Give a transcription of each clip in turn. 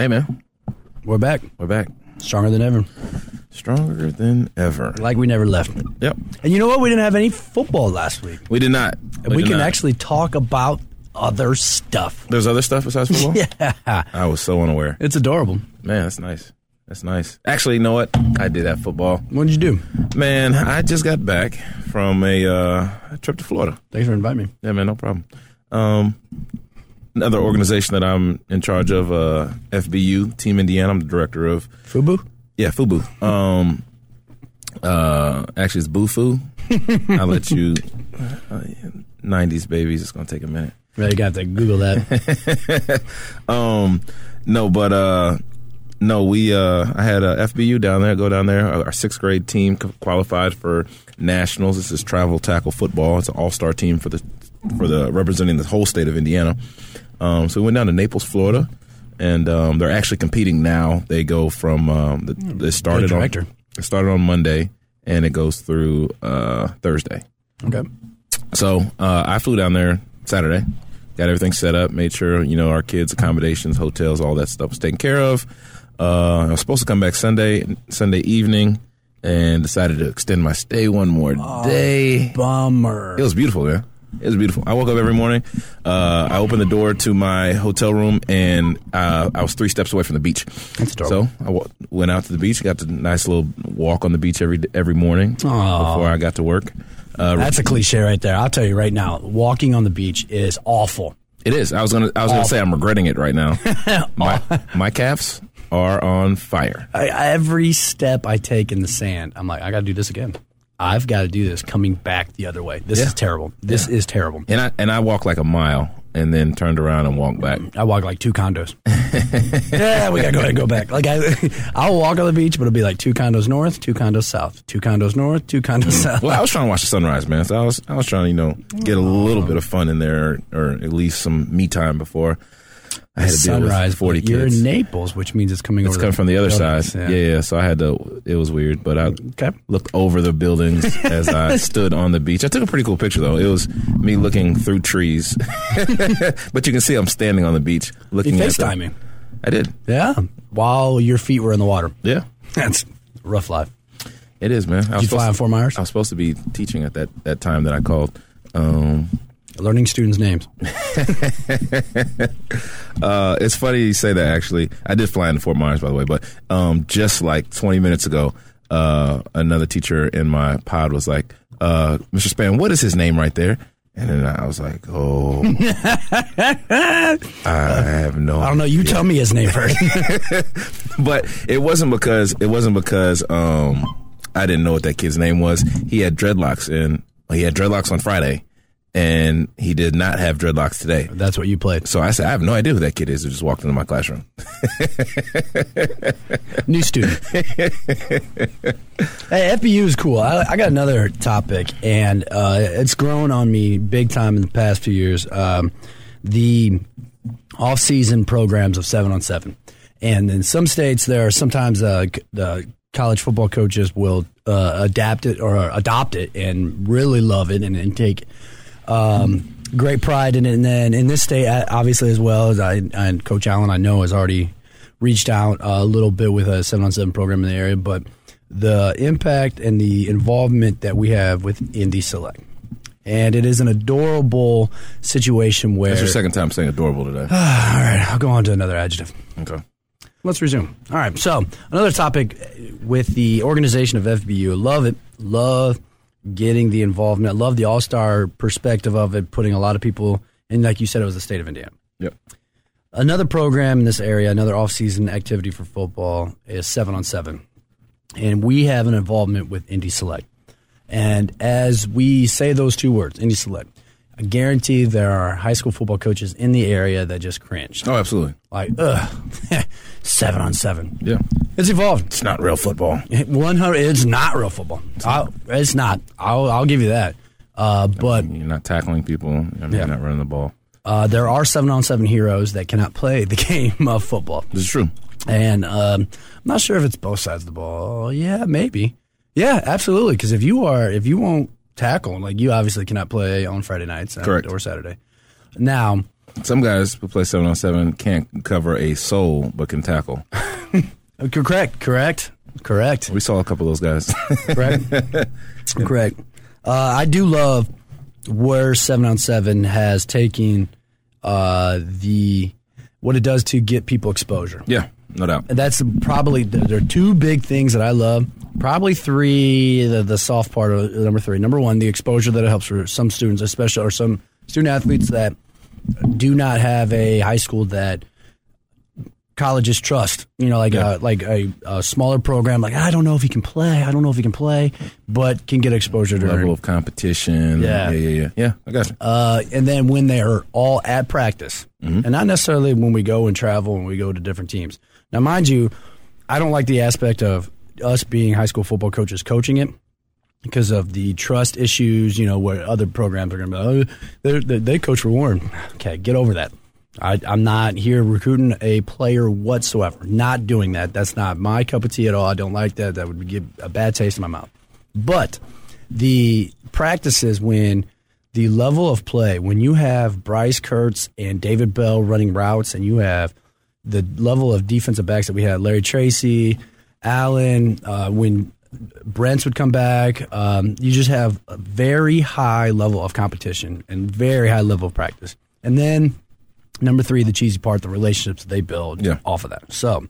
Hey, man. We're back. We're back. Stronger than ever. Stronger than ever. Like we never left. Yep. And you know what? We didn't have any football last week. We did not. And we did can not. actually talk about other stuff. There's other stuff besides football? Yeah. I was so unaware. It's adorable. Man, that's nice. That's nice. Actually, you know what? I did have football. What did you do? Man, I just got back from a uh, trip to Florida. Thanks for inviting me. Yeah, man, no problem. Um, another organization that I'm in charge of, uh, FBU, Team Indiana. I'm the director of. Fubu? Yeah, FUBU. Um, uh, actually, it's Bufu. I'll let you. Uh, 90s babies. It's gonna take a minute. You got to Google that. Um, no, but uh, no, we uh, I had a FBU down there. Go down there. Our sixth grade team qualified for nationals. This is travel tackle football. It's an all star team for the for the representing the whole state of Indiana. Um, so we went down to Naples, Florida, and um, they're actually competing now. They go from um, the, they started on it started on Monday and it goes through uh, Thursday. okay. So uh, I flew down there Saturday, got everything set up, made sure you know our kids' accommodations, hotels, all that stuff was taken care of. Uh, I was supposed to come back Sunday, Sunday evening, and decided to extend my stay one more day. Bummer. It was beautiful, man. It was beautiful. I woke up every morning. Uh, I opened the door to my hotel room, and uh, I was three steps away from the beach. That's adorable. So I went out to the beach, got the nice little walk on the beach every every morning Aw. before I got to work. Uh, That's a cliche right there. I'll tell you right now, walking on the beach is awful. It is. I was gonna. I was gonna say I'm regretting it right now. my my calves are on fire. I, every step I take in the sand, I'm like, I got to do this again. I've got to do this coming back the other way. This Yeah. is terrible. This is terrible. And I and I walked like a mile and then turned around and walked back. I walk like two condos. yeah, we gotta go ahead and go back. Like I, I'll walk on the beach, but it'll be like two condos north, two condos south, two condos north, two condos mm. south. Well, I was trying to watch the sunrise, man. So I was I was trying to you know get a little oh. bit of fun in there, or at least some me time before I had to deal Sunrise. with forty but You're in Naples, which means it's coming it's coming from the other buildings. side. Yeah. yeah, So I had to. It was weird, but I Okay. looked over the buildings as I stood on the beach. I took a pretty cool picture though. It was me looking through trees, but you can see I'm standing on the beach You looking the, me. I did. Yeah. While your feet were in the water. Yeah, That's rough life. it is, man. I was Did you fly on Fort Myers? I was supposed to be teaching at that that time that I called. Um, Learning students' names. uh, it's funny you say that. Actually, I did fly into Fort Myers, by the way. But um, just like 20 minutes ago, uh, another teacher in my pod was like, uh, "Mr. Span, what is his name right there?" And then I was like, "Oh, I have no." I don't know. You tell me his name first. but it wasn't because it wasn't because um I didn't know what that kid's name was. He had dreadlocks and he had dreadlocks on Friday, and he did not have dreadlocks today. That's what you played. So I said, I have no idea who that kid is who just walked into my classroom. New student. hey, FBU is cool. I, I got another topic, and uh, it's grown on me big time in the past few years. Um, the off-season programs of seven on seven, and in some states, there are sometimes uh, the college football coaches will uh, adapt it or adopt it and really love it and, and take um, great pride in it. And then in this state, uh, obviously, as well as I and Coach Allen, I know has already reached out a little bit with a seven on seven program in the area, but the impact and the involvement that we have with Indy Select. And it is an adorable situation where. That's your second time saying adorable today. All right, I'll go on to another adjective. Okay. Let's resume. All right. So another topic with the organization of FBU. Love it. Love getting the involvement. I love the all star perspective of it. Putting a lot of people in, like you said, it was the state of Indiana. Yep. Another program in this area, another off season activity for football is seven on seven, and we have an involvement with Indy Select. And as we say those two words, Indy Select, I guarantee there are high school football coaches in the area that just cringed. Oh, absolutely. Like, ugh, seven on seven. Yeah. It's evolved. It's not real football. One hundred. It's not real football. I'll, it's not. I'll, I'll give you that. Uh, but You're not tackling people. I mean, Yeah. You're not running the ball. uh, there are seven on seven heroes that cannot play the game of football, This is true. and um, I'm not sure if it's both sides of the ball. Yeah, maybe. Yeah, absolutely. Because if you are, if you won't tackle, like you obviously cannot play on Friday nights Correct. or Saturday. Now, some guys who play seven on seven can't cover a soul but can tackle. Correct, correct, correct, We saw a couple of those guys. correct, correct. Uh, I do love where seven on seven has taken uh, the what it does to get people exposure. yeah, no doubt. And that's probably there are two big things that I love. Probably three, the, the soft part of uh, number three. Number one, the exposure that it helps for some students, especially or some student athletes that do not have a high school that colleges trust. You know, like Yeah. a like a, a smaller program. Like I don't know if he can play. I don't know if he can play, but can get exposure to Level of competition. Yeah. yeah, yeah, yeah. Yeah, I got you. uh, and then when they're all at practice, mm-hmm. and not necessarily when we go and travel and we go to different teams. Now, mind you, I don't like the aspect of us being high school football coaches coaching it because of the trust issues. You know, where other programs are going to be, oh, they they coach for Warren. Okay, get over that. I, I'm not here recruiting a player whatsoever. Not doing that. That's not my cup of tea at all. I don't like that. That would give a bad taste in my mouth. But the practices when the level of play, when you have Bryce Kurtz and David Bell running routes, and you have the level of defensive backs that we had, Larry Tracy, Allen, uh, when Brents would come back, um, you just have a very high level of competition and very high level of practice. And then number three, the cheesy part, the relationships they build Yeah. off of that. So,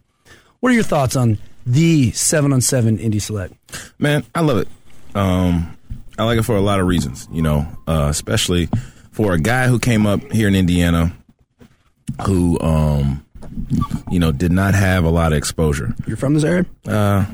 what are your thoughts on the seven on seven Indy Select? Man, I love it. Um, I like it for a lot of reasons, you know, uh, especially for a guy who came up here in Indiana who, um, you know, did not have a lot of exposure. You're from this area? Uh,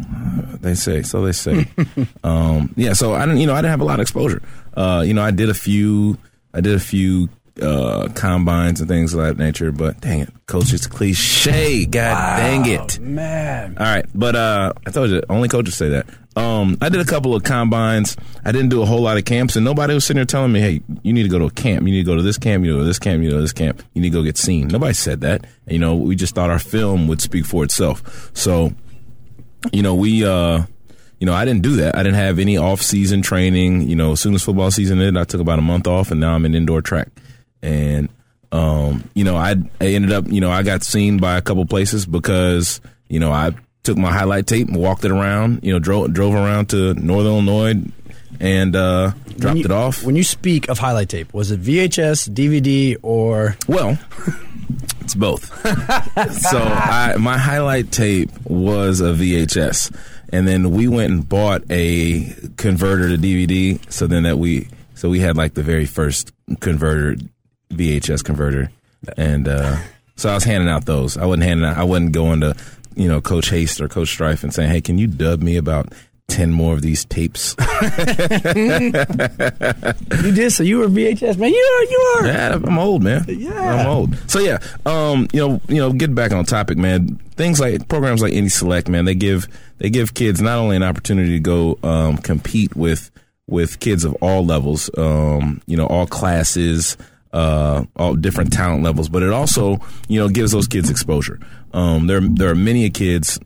they say so. They say. um, yeah. So I didn't. You know, I didn't have a lot of exposure. Uh, you know, I did a few. I did a few uh, combines and things of that nature. But dang it, coach, it's cliche. God dang it. man. All right, but uh, I told you, only coaches say that. Um, I did a couple of combines. I didn't do a whole lot of camps, and nobody was sitting there telling me, "Hey, you need to go to a camp. You need to go to this camp. You need to go to this camp. You need to go to this camp. You need to go get seen." Nobody said that. You know, we just thought our film would speak for itself. So, you know, we, uh, you know, I didn't do that. I didn't have any off-season training. You know, as soon as football season ended, I took about a month off, and now I'm in indoor track. And um, you know, I, I ended up, you know, I got seen by a couple places because, you know, I took my highlight tape and walked it around, you know, drove drove around to Northern Illinois and uh, dropped you- it off. When you speak of highlight tape, was it VHS, DVD, or Well, it's both. so I, my highlight tape was a VHS, and then we went and bought a converter to DVD. So then that we so we had like the very first converter VHS converter, and uh, so I was handing out those. I wasn't handing out. I wasn't going to you know Coach Haste or Coach Strife and saying, "Hey, can you dub me about?" 10 more of these tapes. you did? So you were VHS, man. You are. You are. Yeah, I'm old, man. Yeah. I'm old. So yeah, um, you know, you know, get back on topic, man. Things like programs like Indy Select, man, they give they give kids not only an opportunity to go um, compete with with kids of all levels, um, you know, all classes, uh, all different talent levels, but it also, you know, gives those kids exposure. Um, there there are many kids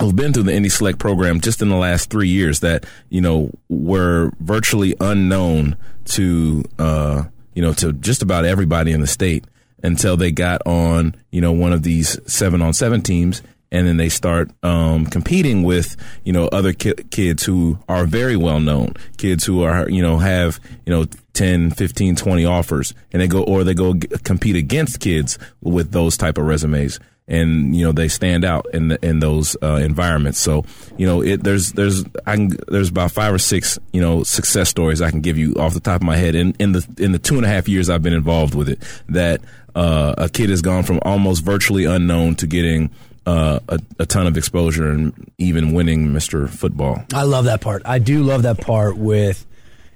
who've been through the Indy Select program just in the last three years that you know were virtually unknown to uh, you know to just about everybody in the state until they got on you know one of these seven on seven teams and then they start um, competing with you know other ki- kids who are very well known kids who are you know have you know 10 15 20 offers and they go or they go g- compete against kids with those type of resumes and you know they stand out in the, in those uh, environments. So you know it, there's there's I can, there's about five or six you know success stories I can give you off the top of my head in, in the in the two and a half years I've been involved with it that uh, a kid has gone from almost virtually unknown to getting uh, a, a ton of exposure and even winning Mr. Football. I love that part. I do love that part with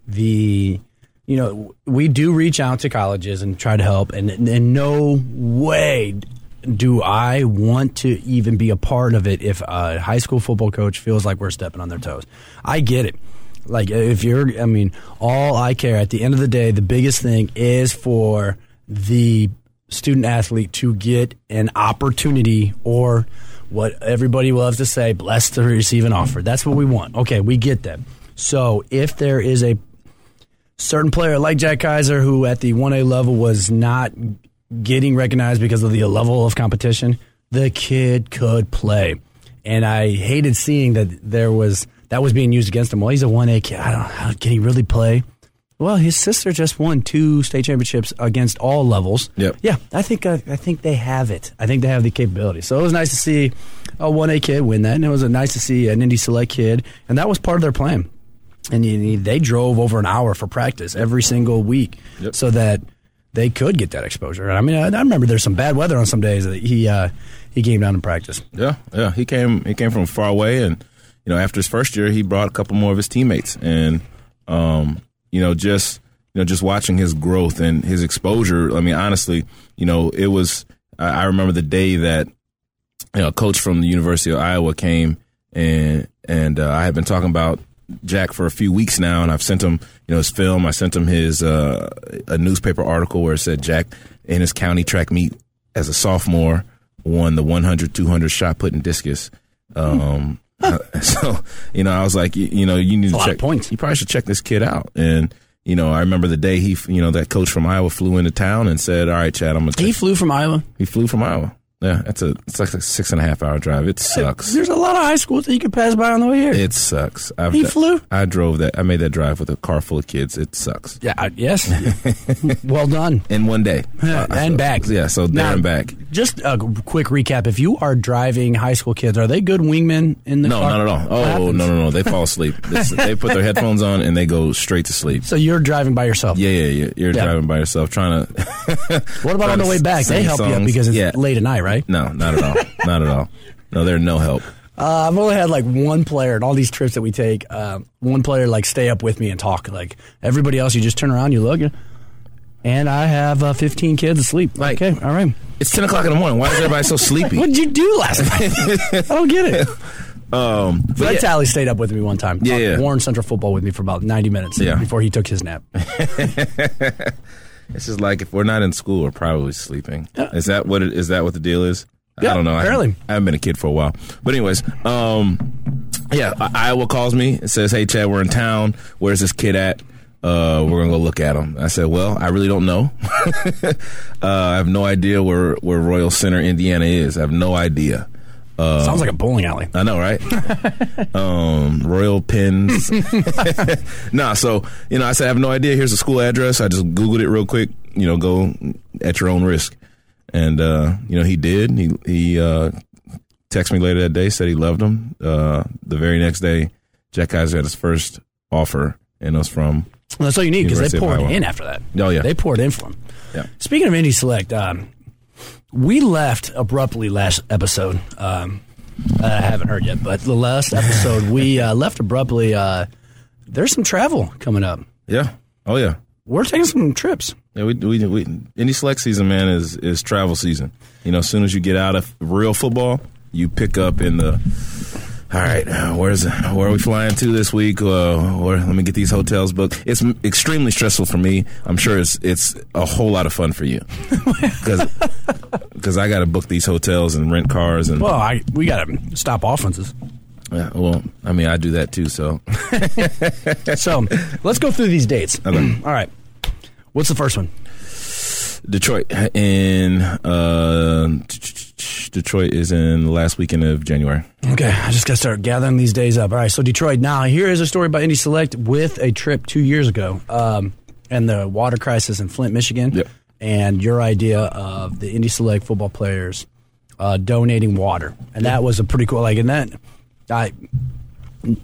the, you know, we do reach out to colleges and try to help, and in no way do I want to even be a part of it if a high school football coach feels like we're stepping on their toes. I get it. Like if you're, I mean, all I care at the end of the day, the biggest thing is for the student athlete to get an opportunity or what everybody loves to say, blessed to receive an offer. That's what we want. Okay, we get that. So if there is a certain player like Jack Kaiser who at the 1A level was not getting recognized because of the level of competition. The kid could play, and I hated seeing that there was that was being used against him. Well, he's a one A kid. I don't know. Can he really play? Well, his sister just won two state championships against all levels. Yep. Yeah, I think uh, I think they have it. I think they have the capability. So it was nice to see a one A kid win that, and it was uh, nice to see an Indy Select kid, and that was part of their plan. And you, they drove over an hour for practice every single week, Yep. so that they could get that exposure. I mean, I, I remember there's some bad weather on some days that he uh, he came down to practice. Yeah, yeah. He came he came from far away, and you know after his first year, he brought a couple more of his teammates, and um, you know just you know just watching his growth and his exposure. I mean, honestly, you know, it was. I, remember the day that you know a coach from the University of Iowa came and and uh, I had been talking about Jack for a few weeks now, and I've sent him you know his film. I sent him his uh, a newspaper article where it said Jack in his county track meet as a sophomore won the 100 200 shot put and discus. Um, so you know I was like you, you know you need to a check points. You probably should check this kid out and. You know, I remember the day he, you know, that coach from Iowa flew into town and said, "All right, Chad, I'm gonna." He flew from Iowa. He flew from Iowa. Yeah, that's a it's like a six and a half hour drive. It sucks. There's a lot of high schools that you could pass by on the way here. It sucks. I've, He flew? I drove that. I made that drive with a car full of kids. It sucks. yeah, I- yes. well done. In one day, Uh, and back. Yeah, so there Now, and back. Just a quick recap: If you are driving high school kids, are they good wingmen in the No, car? not at all. Oh no, no, no! They fall asleep. This- they put their headphones on and they go straight to sleep. So you're driving by yourself. Yeah, yeah, yeah. You're Yeah. driving by yourself, trying to. What about on the way back? They help you up because it's Yeah. late at night, right? No, not at all. not at all. No, they're no help. Uh, I've only had like one player in all these trips that we take. Uh, one player like stay up with me and talk. Like everybody else, you just turn around, you look, and I have uh, 15 kids asleep. Like- okay, all right. It's ten o'clock in the morning. Why is everybody so sleepy? What did you do last night? I don't get it. Um, but Fred yeah. Talley stayed up with me one time. Yeah, yeah. Warren Central football with me for about 90 minutes Yeah. before he took his nap. It's just like if we're not in school, we're probably sleeping. Is that what it, is that what the deal is? Yeah, I don't know. I apparently. haven't, I haven't been a kid for a while. But anyways, um, yeah, Iowa calls me and says, "Hey, Chad, we're in town. Where's this kid at? Uh, we're gonna go look at him." I said, "Well, I really don't know. uh, I have no idea where where Royal Center, Indiana is. I have no idea." Uh, Sounds like a bowling alley. I know, right? um, Royal Pins. nah, so you know, I said I have no idea. Here's the school address. I just googled it real quick. You know, go at your own risk. And uh, you know, he did. He he uh, texted me later that day, said he loved him. Uh, the very next day, Jack Kaiser had his first offer, and it was from. Well, that's all you need because they poured in after that. Oh, yeah. They poured in for him. Yeah. Speaking of Indy Select, um, we left abruptly last episode. Um, I haven't heard yet, but the last episode we uh, left abruptly. Uh, there's some travel coming up. Yeah. Oh yeah. We're taking some trips. Yeah, we we we Indy Select season, man, is is travel season. You know, as soon as you get out of real football, you pick up in the. All right, uh, where's where are we flying to this week? Uh, where, let me get these hotels booked. It's extremely stressful for me. I'm sure it's it's a whole lot of fun for you because I got to book these hotels and rent cars and. Well, I we got to stop offenses. yeah, well, I mean, I do that too. So So let's go through these dates. Okay. All right. What's the first one? Detroit in uh, Detroit is in the last weekend of January. Okay, I just got to start gathering these days up. All right, so Detroit. Now, here is a story by Indy Select with a trip two years ago um, and the water crisis in Flint, Michigan, Yep. and your idea of the Indy Select football players uh, donating water. And that was a pretty cool, like, and that, I,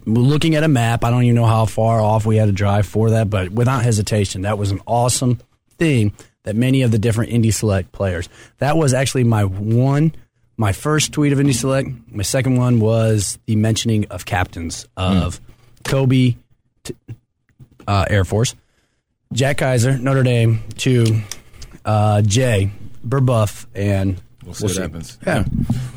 looking at a map, I don't even know how far off we had to drive for that, but without hesitation, that was an awesome thing that many of the different Indy Select players. That was actually my one, my first tweet of Indy Select. My second one was the mentioning of captains of Kobe t- uh, Air Force, Jack Kaiser, Notre Dame, to uh, Jay, Burbuff, and We'll see what happens. Yeah.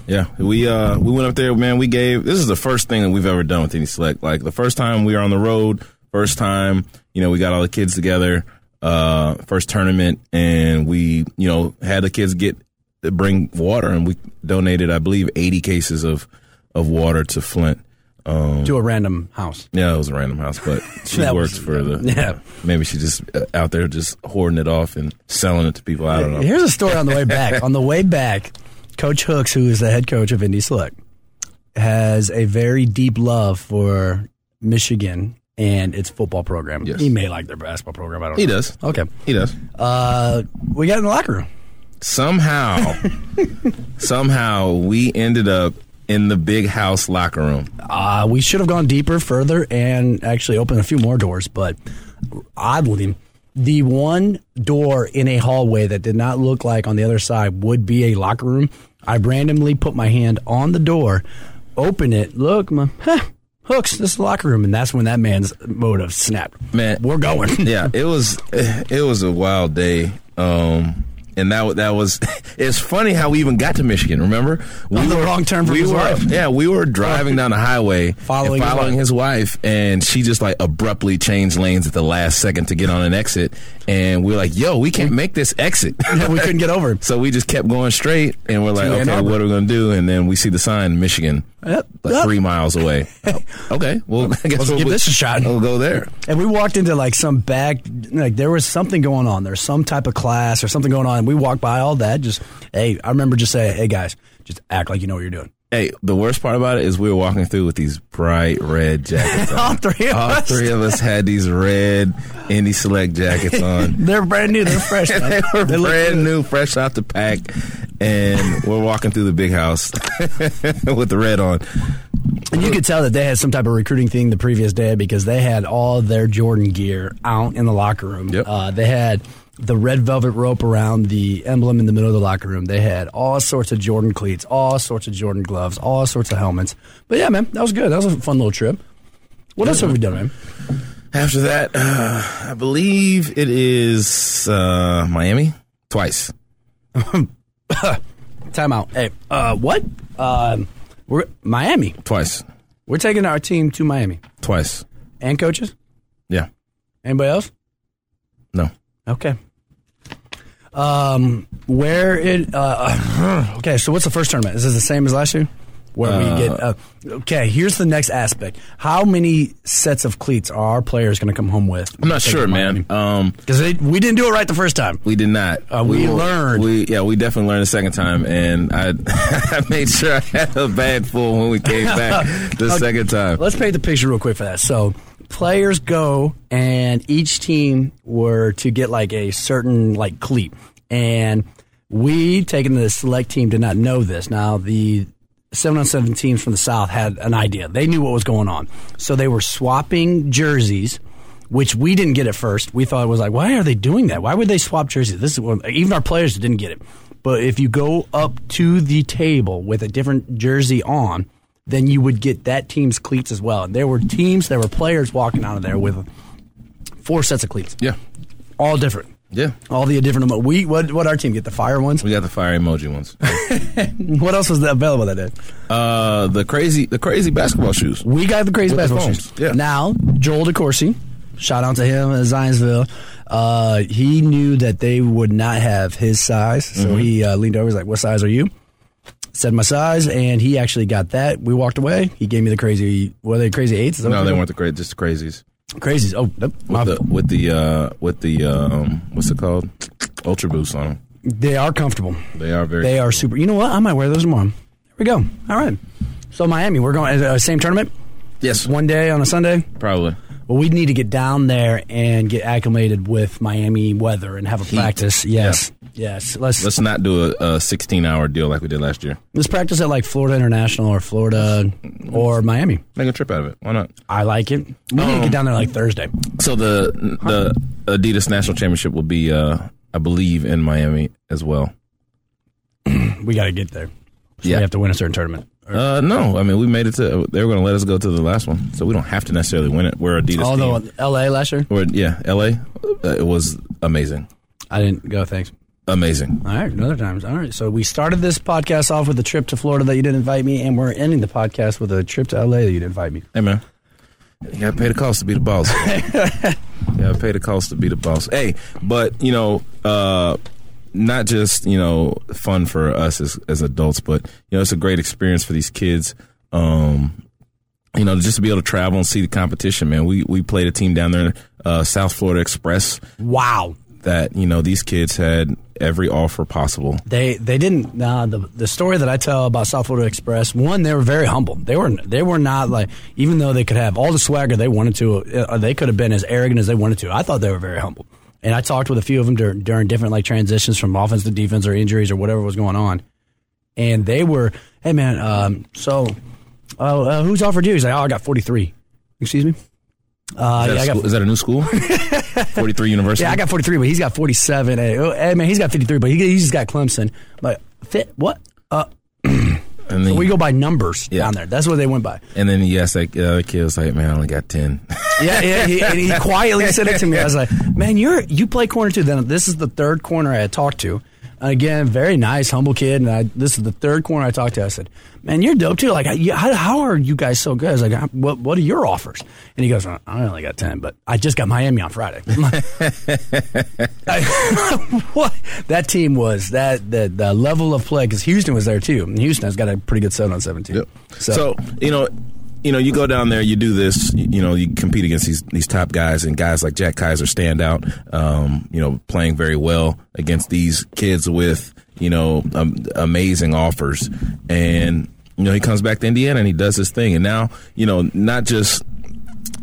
Yeah, we uh we went up there, man. We gave this is the first thing that we've ever done with Indy Select. Like the first time we were on the road, first time you know we got all the kids together, uh, first tournament, and we you know had the kids get bring water, and we donated, I believe, eighty cases of of water to Flint. Um, to a random house. yeah, it was a random house, but she works was- for the. yeah. Maybe she just uh, out there just hoarding it off and selling it to people. I don't know. Here's a story on the way back. on the way back, Coach Hooks, who is the head coach of Indy Select, has a very deep love for Michigan and its football program. Yes. He may like their basketball program. I don't know. He know. does. Okay. He does. Uh, we got in the locker room. Somehow, somehow we ended up in the big house locker room. Uh, we should have gone deeper, further, and actually opened a few more doors. But oddly, the one door in a hallway that did not look like on the other side would be a locker room. I randomly put my hand on the door, open it, look, my, huh, hooks, this is the locker room. And that's when that man's motive snapped. Man, We're going. yeah, it was it was a wild day. Um, and that that was it's funny how we even got to Michigan. Remember, we On the wrong turn from we his were, wife. Yeah, we were driving down the highway, Following and his following wife. his wife, and she just like abruptly changed lanes at the last second to get on an exit, and we are like, "Yo, we can't make this exit." we couldn't get over. So we just kept going straight, and we're like, To okay, what are we going to do? And then we see the sign, Michigan, Yep. like Yep. three miles away. Oh, okay, well, I guess Let's we'll, give this a shot. We'll go there. And we walked into like some back, like there was something going on. There's some type of class or something going on. We walked by all that. Just, hey, I remember just saying, hey guys, just act like you know what you're doing. Hey, the worst part about it is we were walking through with these bright red jackets on. All three of All us. three of us had these red Indy Select jackets on. They're brand new. They're fresh. they were They brand new, fresh out the pack, and we're walking through the big house with the red on. And you could tell that they had some type of recruiting thing the previous day because they had all their Jordan gear out in the locker room. Yep. Uh, they had the red velvet rope around the emblem in the middle of the locker room. They had all sorts of Jordan cleats, all sorts of Jordan gloves, all sorts of helmets. But yeah, man, that was good. That was a fun little trip. What else have we done, man? After that, uh, I believe it is uh, Miami twice. Time out. Hey, uh, what? Um, we're Miami. Twice. We're taking our team to Miami Twice. and coaches. Yeah. Anybody else? No. Okay. Um, where it? Uh, okay, so what's the first tournament? Is this the same as last year? Where we get? Uh, okay, here's the next aspect. How many sets of cleats are our players going to come home with? I'm not sure, man. Um, Because we didn't do it right the first time. we did not. Uh, we were- learned. We yeah, we definitely learned the second time, and I I made sure I had a bag full when we came back the Okay. second time. Let's paint the picture real quick for that. So players go and each team were to get like a certain like cleat. And we taking the select team did not know this. Now the seven on seven teams from the south had an idea. They knew what was going on. So they were swapping jerseys. Which we didn't get at first. We thought it was like, why are they doing that? Why would they swap jerseys? This is what, even our players didn't get it. But if you go up to the table with a different jersey on, then you would get that team's cleats as well. And there were teams, there were players walking out of there with four sets of cleats, Yeah, all different, yeah. all the different. emo- We what what our team get the fire ones? We got the fire emoji ones. What else was available that day? Uh, the crazy, the crazy basketball shoes. We got the crazy With basketball foams, shoes. yeah. Now Joel DeCourcy, shout out to him at Zionsville. Uh, he knew that they would not have his size, so Mm-hmm. he uh, leaned over. He's like, "What size are you?" Said my size, and he actually got that. We walked away. He gave me the crazy. Were they crazy eights? No, they were? weren't the crazy, just the crazies. crazies. Oh, nope. My- With the with the uh, with the um, what's it called? Ultra boost on them. they are comfortable. They are very. They are super. You know what? I might wear those tomorrow. There we go. All right. So Miami, we're going uh, same tournament. yes, One day on a Sunday. probably. Well, we'd need to get down there and get acclimated with Miami weather and have a practice. Yes, yes. Let's Let's not do a, a 16 hour deal like we did last year. let's practice at like Florida International or Florida or Miami. Make a trip out of it. Why not? I like it. We need to get down there like Thursday. So the the Adidas National Championship will be, uh, I believe, in Miami as well. We got to get there. So Yeah. We have to win a certain tournament. Uh, no, I mean we made it to. They were going to let us go to the last one, so we don't have to necessarily win it. We're Adidas. Although team. L.A. last year, We're, yeah, L.A. Uh, it was amazing, I didn't go. Thanks. amazing. All right, another times. All right. So we started this podcast off with a trip to Florida that you didn't invite me, and we're ending the podcast with a trip to LA that you didn't invite me. Hey man, you gotta pay the cost to be the boss. you gotta pay the cost to be the boss. Hey, but you know, uh, not just you know fun for us as as adults, but you know it's a great experience for these kids. Um, you know, just to be able to travel and see the competition, man. We we played a team down there, uh, South Florida Express. Wow. That you know these kids had every offer possible. They they didn't. Nah, the the story that I tell about South Florida Express, one, they were very humble. They were they were not like even though they could have all the swagger they wanted to, uh, they could have been as arrogant as they wanted to. I thought they were very humble. And I talked with a few of them during, during different like transitions from offense to defense or injuries or whatever was going on, and they were, hey man, um, so uh, uh, who's offered you? He's like, oh, I got forty three. Excuse me. Uh, is, that yeah, got, is, that a new school? 43 University? Yeah, I got 43, but he's got 47. Hey, oh, hey man, he's got 53, but he, he's just got Clemson. But fit, what? Uh, and then, so we go by numbers yeah. down there. That's what they went by. And then yes, like the other kid was like, "Man, I only got 10. yeah, yeah. He, and he quietly said it to me. I was like, "Man, you're you play corner too." Then this is the third corner I had talked to, again, very nice, humble kid. And I, this is the third corner I talked to. I said, "Man, you're dope too. Like, how, how are you guys so good?" I was like, "What What are your offers?" And he goes, "I only got ten, but I just got Miami on Friday." what that team was that the the level of play because Houston was there too. And Houston has got a pretty good seven on seventeen. Yep. So, so you know you know, you go down there, you do this, you, know, you compete against these these top guys, and guys like Jack Kaiser stand out. Um, you know, playing very well against these kids with you know um, amazing offers, and you know he comes back to Indiana and he does his thing, and now you know not just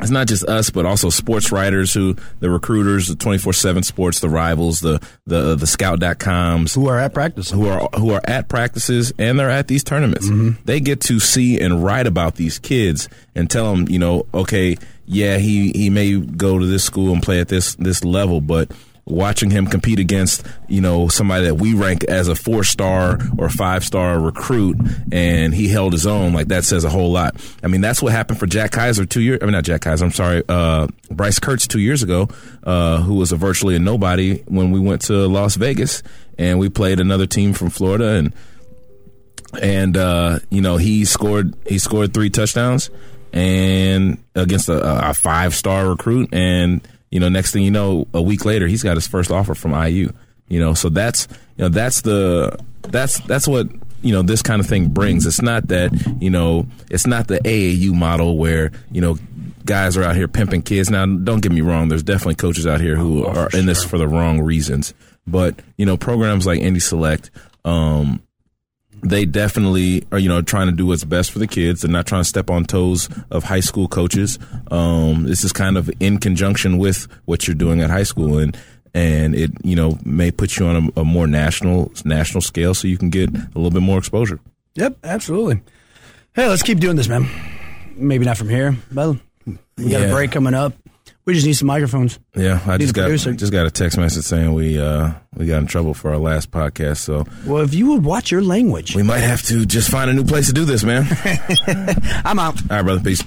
it's not just us, but also sports writers who, the recruiters, the 24-7 sports, the rivals, the, the, the scout.coms. Who are at practices. Who are, who are at practices and they're at these tournaments. Mm-hmm. They get to see and write about these kids and tell them, you know, okay, yeah, he, he may go to this school and play at this, this level, but watching him compete against you know somebody that we rank as a four star or five star recruit and he held his own like that says a whole lot. I mean that's what happened for jack kaiser two years i mean not jack kaiser i'm sorry uh, bryce kurtz two years ago uh, who was a virtually a nobody when we went to las vegas and we played another team from florida and and uh, you know he scored he scored three touchdowns and against a, a five star recruit and you know, next thing you know, a week later, he's got his first offer from IU. You know, so that's you know that's the that's that's what you know this kind of thing brings. It's not that you know it's not the AAU model where you know guys are out here pimping kids. Now, don't get me wrong. There's definitely coaches out here who oh, are in sure. this for the wrong reasons. But you know, programs like Indy Select, um, they definitely are, you know, trying to do what's best for the kids. They're not trying to step on toes of high school coaches. Um, this is kind of in conjunction with what you're doing at high school, and and it, you know, may put you on a, a more national national scale, so you can get a little bit more exposure. Yep, absolutely. Hey, let's keep doing this, man. Maybe not from here, but we got yeah. a break coming up. We just need some microphones. Yeah, I just got just got a text message saying we uh, we got in trouble for our last podcast. So, well, if you would watch your language, we might have to just find a new place to do this, man. I'm out. All right, brother. Peace.